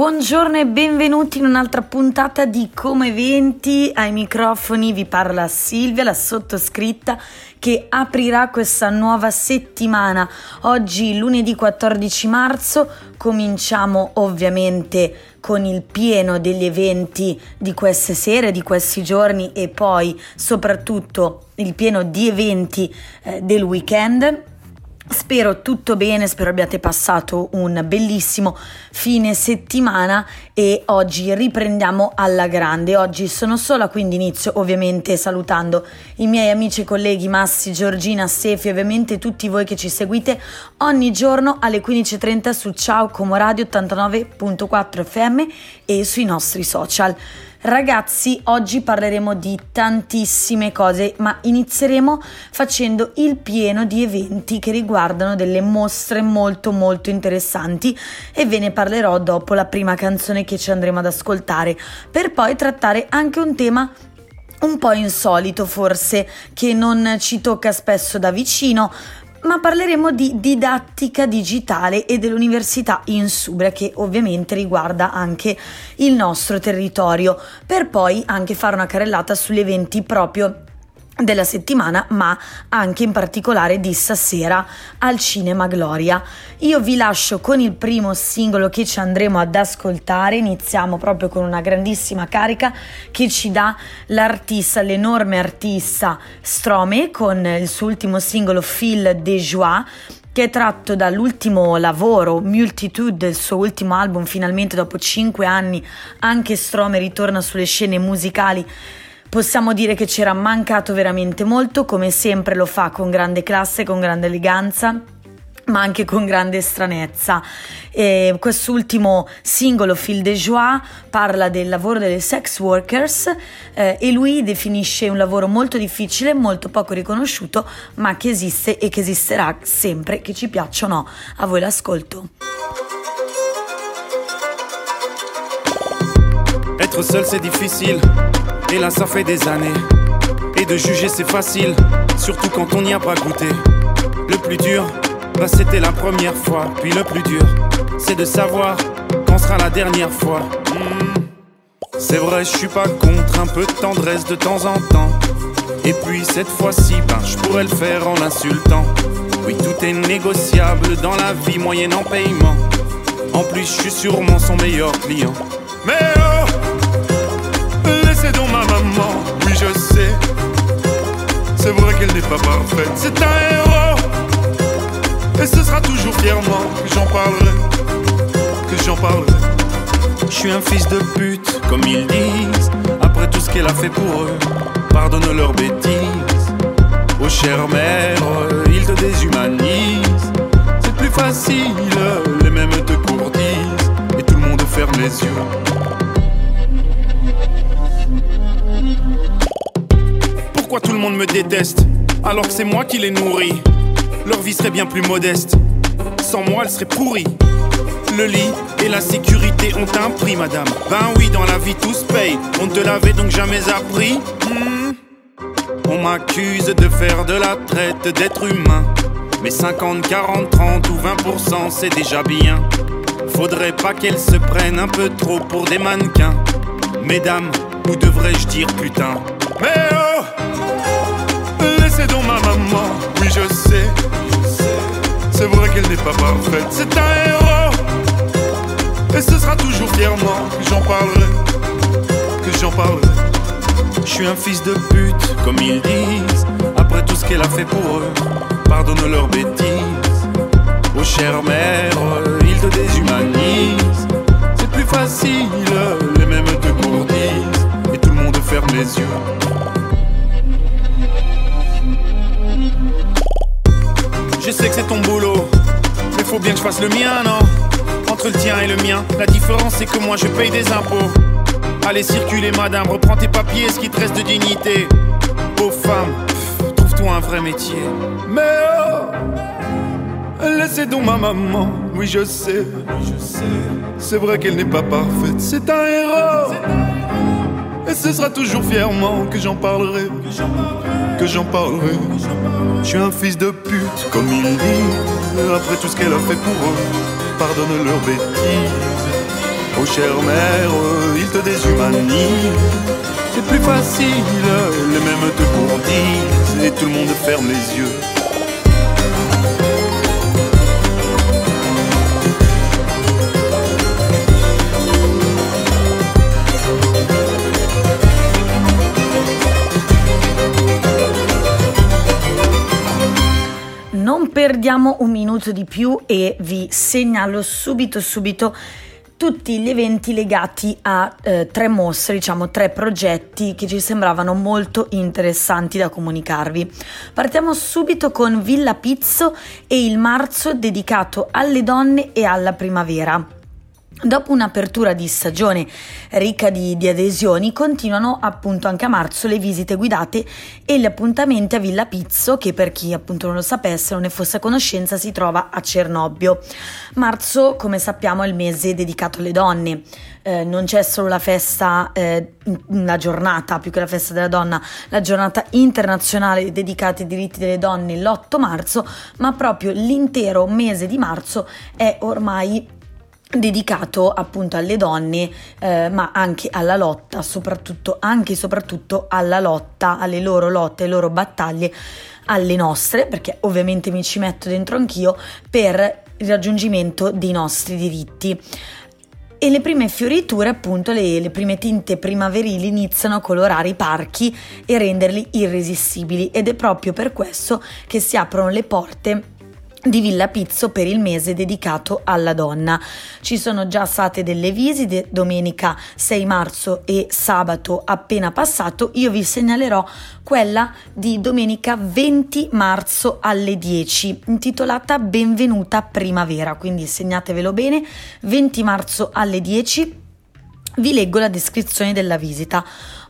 Buongiorno e benvenuti in un'altra puntata di Come Eventi. Ai microfoni vi parla Silvia, la sottoscritta, che aprirà questa nuova settimana. Oggi, lunedì 14 marzo, cominciamo ovviamente con il pieno degli eventi di queste sere, di questi giorni e poi soprattutto il pieno di eventi eh, del weekend. Spero tutto bene, spero abbiate passato un bellissimo fine settimana e oggi riprendiamo alla grande. Oggi sono sola, quindi inizio ovviamente salutando i miei amici e colleghi Massi, Giorgina, Stefi, ovviamente tutti voi che ci seguite ogni giorno alle 15.30 su Ciao Como Radio 89.4 FM e sui nostri social. Ragazzi, oggi parleremo di tantissime cose, ma inizieremo facendo il pieno di eventi che riguardano delle mostre molto molto interessanti e ve ne parlerò dopo la prima canzone che ci andremo ad ascoltare, per poi trattare anche un tema un po' insolito forse, che non ci tocca spesso da vicino, ma parleremo di didattica digitale e dell'Università Insubria che ovviamente riguarda anche il nostro territorio, per poi anche fare una carrellata sugli eventi proprio della settimana, ma anche in particolare di stasera al Cinema Gloria. Io vi lascio con il primo singolo che ci andremo ad ascoltare. Iniziamo proprio con una grandissima carica che ci dà l'artista, l'enorme artista Strome con il suo ultimo singolo Fil de Joie che è tratto dall'ultimo lavoro Multitude, il suo ultimo album, finalmente dopo cinque anni anche Strome ritorna sulle scene musicali Possiamo dire che c'era mancato veramente molto, come sempre lo fa con grande classe, con grande eleganza ma anche con grande stranezza. E quest'ultimo singolo, Fil de Joie, parla del lavoro delle sex workers eh, e lui definisce un lavoro molto difficile, molto poco riconosciuto, ma che esiste e che esisterà sempre, che ci piaccia o no. A voi l'ascolto. Être seul c'est difficile Et là, ça fait des années. Et de juger, c'est facile, surtout quand on n'y a pas goûté. Le plus dur, bah c'était la première fois. Puis le plus dur, c'est de savoir quand sera la dernière fois. Hmm. C'est vrai, je suis pas contre un peu de tendresse de temps en temps. Et puis cette fois-ci, ben, je pourrais le faire en insultant. Oui, tout est négociable dans la vie moyenne en paiement. En plus, je suis sûrement son meilleur client. Mais c'est donc ma maman, oui je sais. C'est vrai qu'elle n'est pas parfaite, c'est un héros. Et ce sera toujours fièrement que j'en parlerai, que j'en parlerai. Je suis un fils de pute, comme ils disent, après tout ce qu'elle a fait pour eux. Pardonne leurs bêtises. Oh chère mère, ils te déshumanisent. C'est plus facile, les mêmes te courtisent. Et tout le monde ferme les yeux. Pourquoi tout le monde me déteste alors que c'est moi qui les nourris Leur vie serait bien plus modeste. Sans moi, elle serait pourrie. Le lit et la sécurité ont un prix, madame. Ben oui, dans la vie tout se paye. On ne te l'avait donc jamais appris. Hmm. On m'accuse de faire de la traite d'êtres humains. Mais 50, 40, 30 ou 20%, c'est déjà bien. Faudrait pas qu'elles se prennent un peu trop pour des mannequins. Mesdames, ou devrais-je dire putain? C'est donc ma maman, oui je sais. C'est vrai qu'elle n'est pas parfaite, c'est un héros. Et ce sera toujours fièrement que j'en parlerai, que j'en parlerai. Je suis un fils de pute, comme ils disent. Après tout ce qu'elle a fait pour eux, pardonne leurs bêtises. Oh chère mère, ils te déshumanisent. C'est plus facile, les mêmes te courtisent. Et tout le monde ferme les yeux. Sais que c'est ton boulot, mais faut bien que je fasse le mien, non? Entre le tien et le mien, la différence c'est que moi je paye des impôts. Allez circuler madame, reprends tes papiers, ce qui te reste de dignité. Pauvre femme, trouve-toi un vrai métier. Mais oh, laissez donc ma maman, oui je sais, je sais. C'est vrai qu'elle n'est pas parfaite, c'est un héros. Et ce sera toujours fièrement que j'en parlerai, que j'en parlerai. Je suis un fils de pute, comme ils disent, après tout ce qu'elle a fait pour eux. Pardonne leurs bêtises. Oh chère mère, il te déshumanise. C'est plus facile, les mêmes te courtisent et tout le monde ferme les yeux. Perdiamo un minuto di più e vi segnalo subito subito tutti gli eventi legati a eh, tre mostre, diciamo tre progetti che ci sembravano molto interessanti da comunicarvi. Partiamo subito con Villa Pizzo e il marzo dedicato alle donne e alla primavera. Dopo un'apertura di stagione ricca di, di, adesioni, continuano appunto anche a marzo le visite guidate e gli appuntamenti a Villa Pizzo, che per chi appunto non lo sapesse, non ne fosse a conoscenza, si trova a Cernobbio. Marzo, come sappiamo, è il mese dedicato alle donne. Eh, non c'è solo la festa, eh, la giornata, più che la festa della donna, la giornata internazionale dedicata ai diritti delle donne l'8 marzo, ma proprio l'intero mese di marzo è ormai dedicato appunto alle donne eh, ma anche alla lotta soprattutto anche e soprattutto alla lotta alle loro lotte alle loro battaglie alle nostre perché ovviamente mi ci metto dentro anch'io per il raggiungimento dei nostri diritti. E le prime fioriture, appunto, le, le, prime tinte primaverili iniziano a colorare i parchi e renderli irresistibili. Ed è proprio per questo che si aprono le porte di Villa Pizzo per il mese dedicato alla donna. Ci sono già state delle visite domenica 6 marzo e sabato appena passato. Io vi segnalerò quella di domenica 20 marzo alle 10, intitolata Benvenuta primavera, quindi segnatevelo bene, 20 marzo alle 10. Vi leggo la descrizione della visita.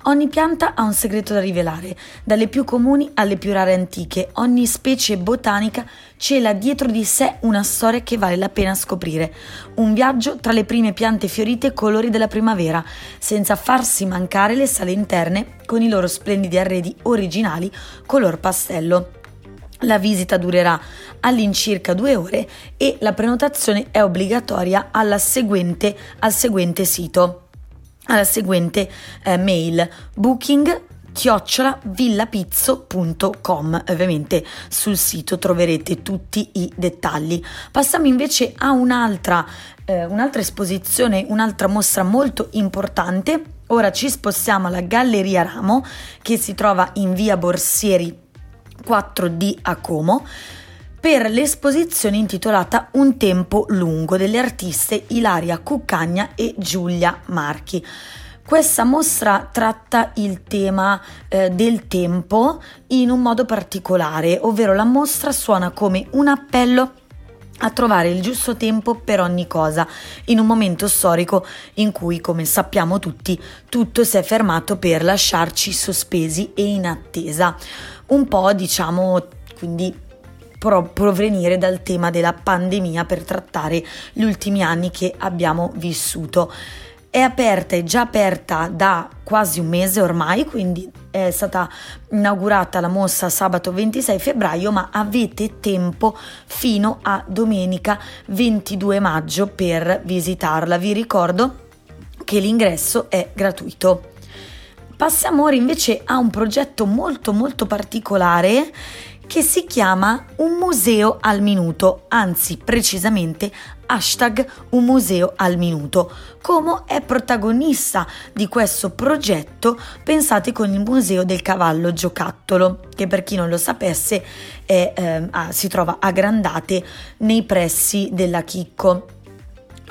Ogni pianta ha un segreto da rivelare, dalle più comuni alle più rare antiche. Ogni specie botanica cela dietro di sé una storia che vale la pena scoprire. Un viaggio tra le prime piante fiorite e colori della primavera, senza farsi mancare le sale interne con i loro splendidi arredi originali color pastello. La visita durerà all'incirca due ore e la prenotazione è obbligatoria seguente, al seguente sito alla seguente eh, mail booking chiocciolavillapizzo.com ovviamente sul sito troverete tutti i dettagli. Passiamo invece a un'altra, eh, un'altra esposizione un'altra mostra molto importante. Ora ci spostiamo alla Galleria Ramo che si trova in via Borsieri 4D a Como per l'esposizione intitolata Un tempo lungo delle artiste Ilaria Cuccagna e Giulia Marchi. Questa mostra tratta il tema eh, del tempo in un modo particolare, ovvero la mostra suona come un appello a trovare il giusto tempo per ogni cosa, in un momento storico in cui, come sappiamo tutti, tutto si è fermato per lasciarci sospesi e in attesa. Un po', diciamo, quindi provenire dal tema della pandemia per trattare gli ultimi anni che abbiamo vissuto. È aperta, è già aperta da quasi un mese ormai, quindi è stata inaugurata la mostra sabato 26 febbraio, ma avete tempo fino a domenica 22 maggio per visitarla. Vi ricordo che l'ingresso è gratuito. Passiamo ora invece a un progetto molto molto particolare che si chiama Un museo al minuto, anzi precisamente hashtag Un museo al minuto. Como è protagonista di questo progetto, pensate con il Museo del Cavallo Giocattolo, che per chi non lo sapesse è, eh, si trova a Grandate nei pressi della Chicco.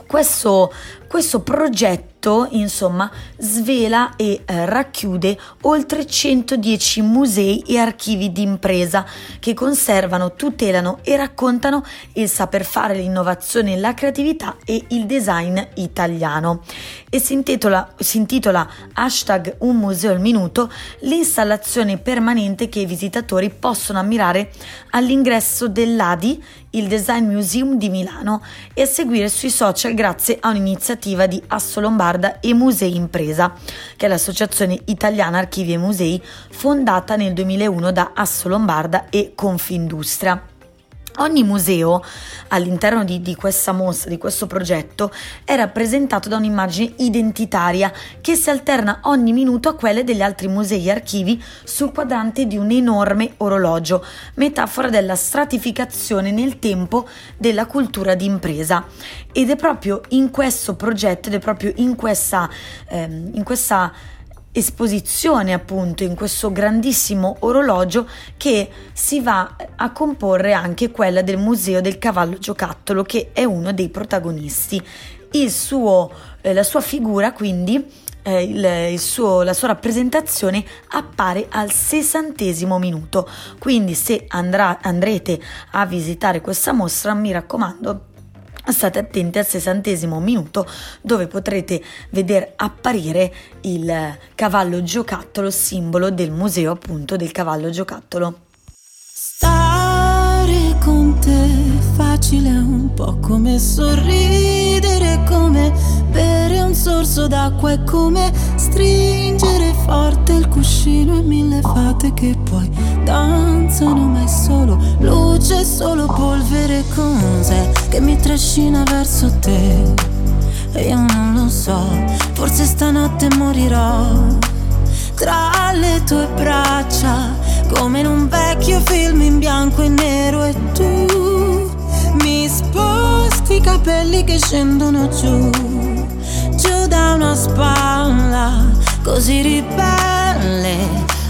Questo, questo progetto, insomma, svela e eh, racchiude oltre 110 musei e archivi d'impresa che conservano, tutelano e raccontano il saper fare, l'innovazione, la creatività e il design italiano. E si intitola, si intitola hashtag Un museo al minuto l'installazione permanente che i visitatori possono ammirare all'ingresso dell'ADI il Design Museum di Milano e a seguire sui social grazie a un'iniziativa di Asso Lombarda e Musei Impresa, che è l'associazione italiana archivi e musei fondata nel 2001 da Asso Lombarda e Confindustria. Ogni museo all'interno di, di, questa mostra, di questo progetto, è rappresentato da un'immagine identitaria che si alterna ogni minuto a quelle degli altri musei e archivi sul quadrante di un enorme orologio, metafora della stratificazione nel tempo della cultura d'impresa. Ed è proprio in questo progetto, ed è proprio in questa, ehm, in questa esposizione appunto in questo grandissimo orologio che si va a comporre anche quella del Museo del Cavallo Giocattolo che è uno dei protagonisti. Suo, eh, la sua figura quindi eh, il, il suo, la sua rappresentazione appare al sessantesimo minuto quindi se andrà, andrete a visitare questa mostra mi raccomando State attenti al sessantesimo minuto dove potrete vedere apparire il cavallo giocattolo, simbolo del museo appunto del cavallo giocattolo. Facile un po' come sorridere, come bere un sorso d'acqua e come stringere forte il cuscino e mille fate che poi danzano mai solo luce, solo polvere. Cos'è che mi trascina verso te? E io non lo so, forse stanotte morirò tra le tue braccia come in un vecchio film in bianco e nero e tu i capelli che scendono giù, giù da una spalla così ribelle,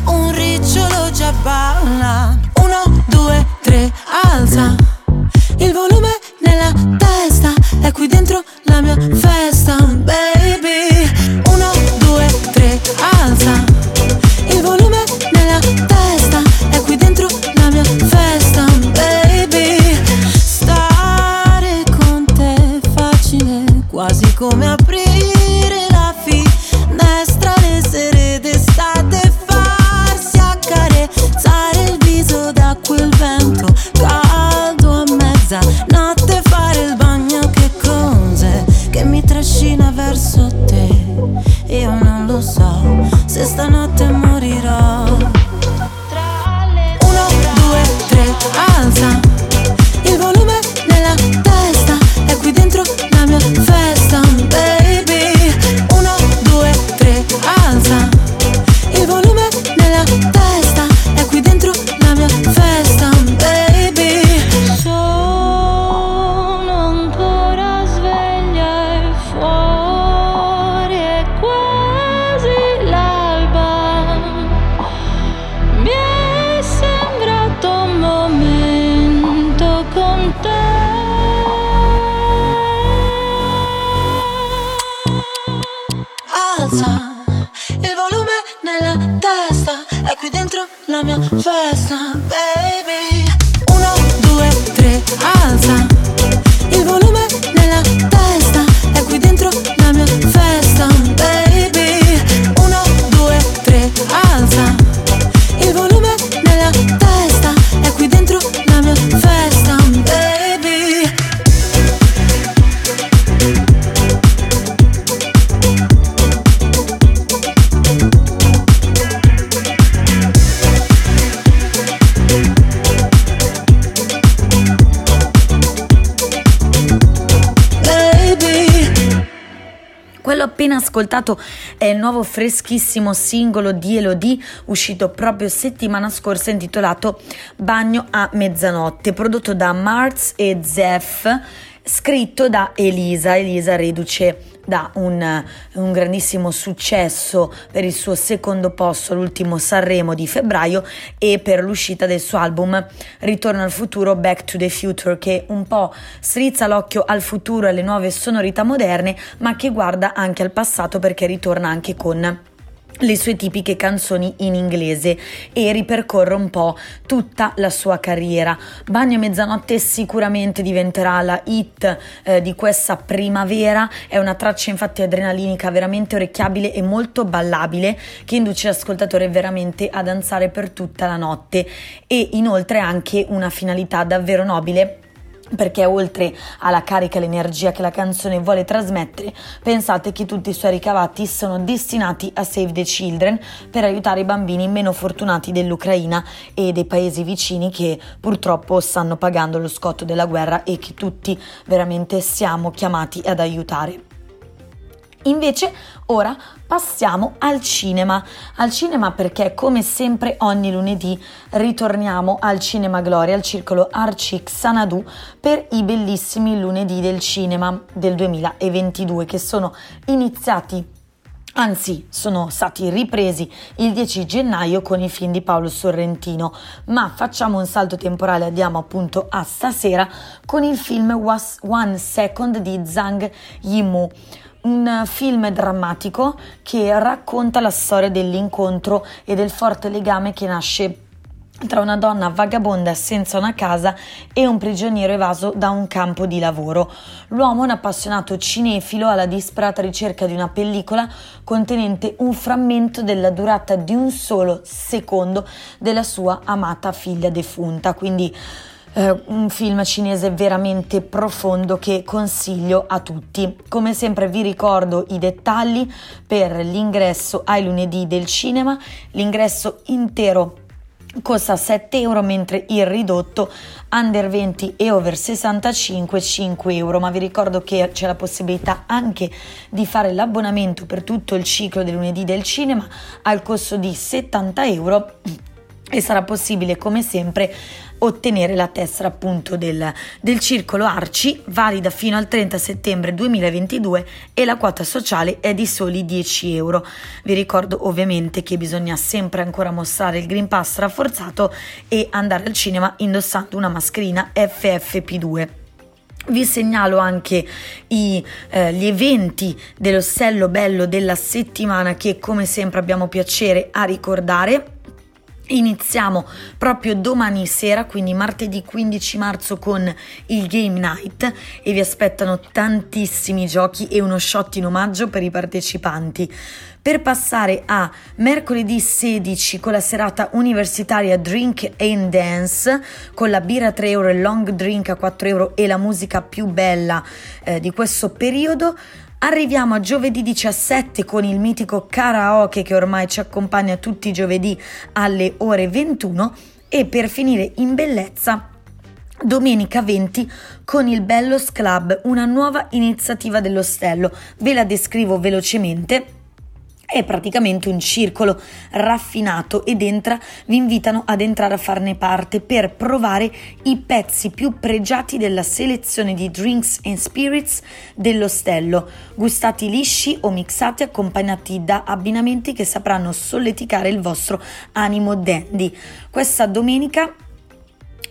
un ricciolo già balla. Uno, due, tre, alza facile, quasi come aprire ascoltato è il nuovo freschissimo singolo di Elodie uscito proprio settimana scorsa intitolato Bagno a mezzanotte, prodotto da Marz e Zef, scritto da Elisa, Elisa reduce da un, un grandissimo successo per il suo secondo posto all'ultimo Sanremo di febbraio e per l'uscita del suo album Ritorno al futuro Back to the Future che un po' strizza l'occhio al futuro e alle nuove sonorità moderne ma che guarda anche al passato perché ritorna anche con le sue tipiche canzoni in inglese e ripercorre un po' tutta la sua carriera. Bagno a mezzanotte sicuramente diventerà la hit eh, di questa primavera, è una traccia infatti adrenalinica veramente orecchiabile e molto ballabile che induce l'ascoltatore veramente a danzare per tutta la notte e inoltre anche una finalità davvero nobile perché oltre alla carica e l'energia che la canzone vuole trasmettere, pensate che tutti i suoi ricavati sono destinati a Save the Children per aiutare i bambini meno fortunati dell'Ucraina e dei paesi vicini che purtroppo stanno pagando lo scotto della guerra e che tutti veramente siamo chiamati ad aiutare. Invece ora passiamo al cinema. Al cinema perché come sempre ogni lunedì ritorniamo al Cinema Gloria, al circolo Arci Xanadu per i bellissimi lunedì del cinema del 2022 che sono iniziati Anzi, sono stati ripresi il 10 gennaio con i film di Paolo Sorrentino, ma facciamo un salto temporale, andiamo appunto a stasera con il film One Second di Zhang Yimou un film drammatico che racconta la storia dell'incontro e del forte legame che nasce tra una donna vagabonda senza una casa e un prigioniero evaso da un campo di lavoro. L'uomo è un appassionato cinefilo alla disperata ricerca di una pellicola contenente un frammento della durata di un solo secondo della sua amata figlia defunta. Quindi eh, un film cinese veramente profondo che consiglio a tutti. Come sempre vi ricordo i dettagli per l'ingresso ai lunedì del cinema, l'ingresso intero costa 7 euro mentre il ridotto under 20 e over 65 5 euro ma vi ricordo che c'è la possibilità anche di fare l'abbonamento per tutto il ciclo del lunedì del cinema al costo di 70 euro e sarà possibile come sempre ottenere la tessera appunto del, del, circolo Arci valida fino al 30 settembre 2022 e la quota sociale è di soli 10 euro. Vi ricordo ovviamente che bisogna sempre ancora mostrare il Green Pass rafforzato e andare al cinema indossando una mascherina FFP2. Vi segnalo anche i, eh, gli eventi dello Bello della settimana che come sempre abbiamo piacere a ricordare. Iniziamo proprio domani sera, quindi martedì 15 marzo con il Game Night e vi aspettano tantissimi giochi e uno shot in omaggio per i partecipanti. Per passare a mercoledì 16 con la serata universitaria Drink and Dance con la birra a 3 euro, il long drink a 4 euro e la musica più bella eh, di questo periodo. Arriviamo a giovedì 17 con il mitico karaoke che ormai ci accompagna tutti i giovedì alle ore 21 e per finire in bellezza Domenica 20 con il Bellos Club, una nuova iniziativa dell'ostello. Ve la descrivo velocemente è praticamente un circolo raffinato ed entra, vi invitano ad entrare a farne parte per provare i pezzi più pregiati della selezione di drinks and spirits dell'ostello, gustati lisci o mixati accompagnati da abbinamenti che sapranno solleticare il vostro animo dandy. Questa domenica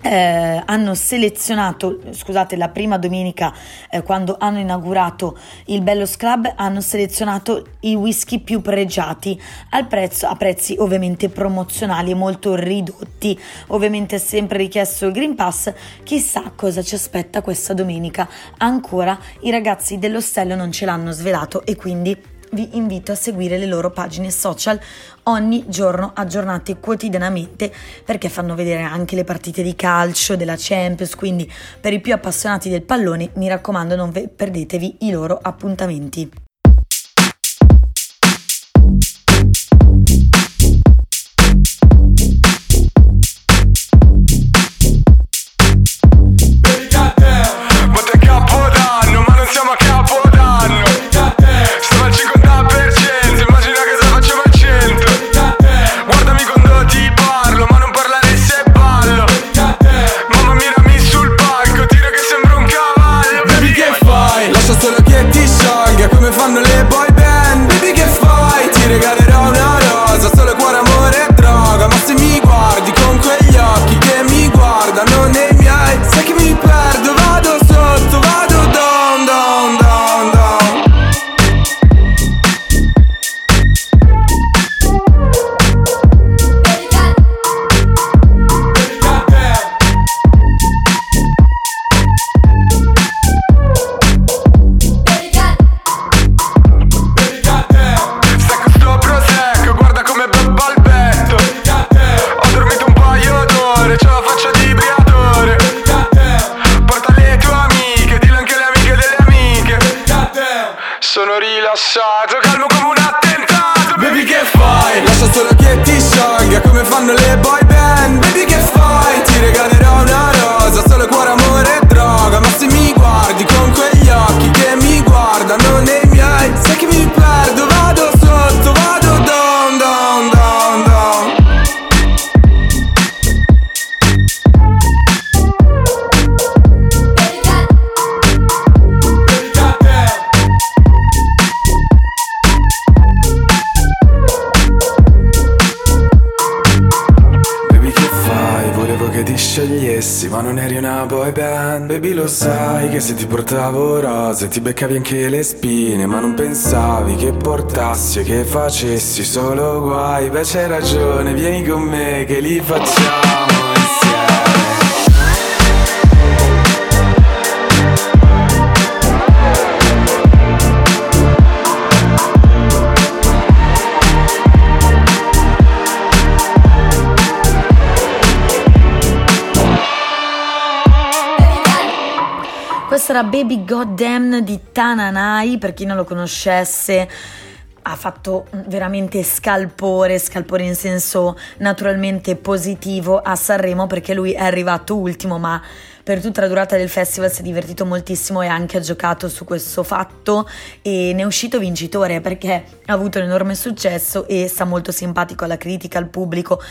eh, hanno selezionato, scusate, la prima domenica eh, quando hanno inaugurato il Bellos Club hanno selezionato i whisky più pregiati al prezzo, a prezzi ovviamente promozionali e molto ridotti. Ovviamente è sempre richiesto il Green Pass, chissà cosa ci aspetta questa domenica. Ancora i ragazzi dell'ostello non ce l'hanno svelato e quindi vi invito a seguire le loro pagine social ogni giorno aggiornate quotidianamente perché fanno vedere anche le partite di calcio della Champions quindi per i più appassionati del pallone mi raccomando non perdetevi i loro appuntamenti rose Ti beccavi anche le spine Ma non pensavi che portassi e che facessi solo guai Beh c'hai ragione, vieni con me che li facciamo Era Baby Goddamn di Tananai, per chi non lo conoscesse ha fatto veramente scalpore, scalpore in senso naturalmente positivo a Sanremo perché lui è arrivato ultimo ma per tutta la durata del festival si è divertito moltissimo e anche ha giocato su questo fatto. E ne è uscito vincitore perché ha avuto un enorme successo e sta molto simpatico alla critica, al pubblico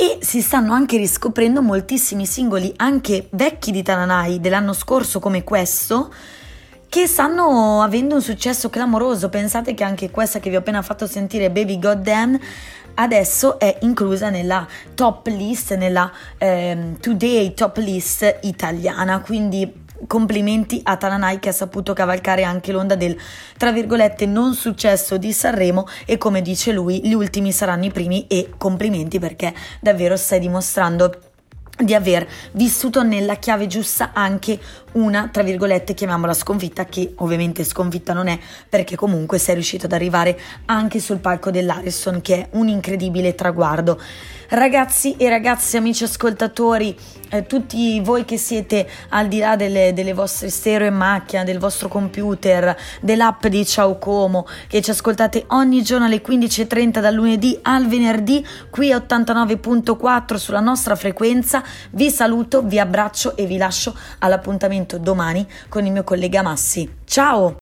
e si stanno anche riscoprendo moltissimi singoli, anche vecchi di Tananai dell'anno scorso come questo, che stanno avendo un successo clamoroso. Pensate che anche questa che vi ho appena fatto sentire, Baby Goddamn, adesso è inclusa nella top list, nella eh, Today top list italiana, quindi complimenti a Tananai che ha saputo cavalcare anche l'onda del, tra virgolette, non successo di Sanremo e come dice lui, gli ultimi saranno i primi e complimenti perché davvero stai dimostrando di aver vissuto nella chiave giusta anche una, tra virgolette, chiamiamola sconfitta, che ovviamente sconfitta non è, perché comunque sei riuscito ad arrivare anche sul palco dell'Ariston, che è un incredibile traguardo. Ragazzi e ragazze, amici ascoltatori, eh, tutti voi che siete al di là delle, delle, vostre stereo in macchina, del vostro computer, dell'app di Ciao Como, che ci ascoltate ogni giorno alle 15.30 dal lunedì al venerdì, qui a 89.4 sulla nostra frequenza, vi saluto, vi abbraccio e vi lascio all'appuntamento domani con il mio collega Massi. Ciao!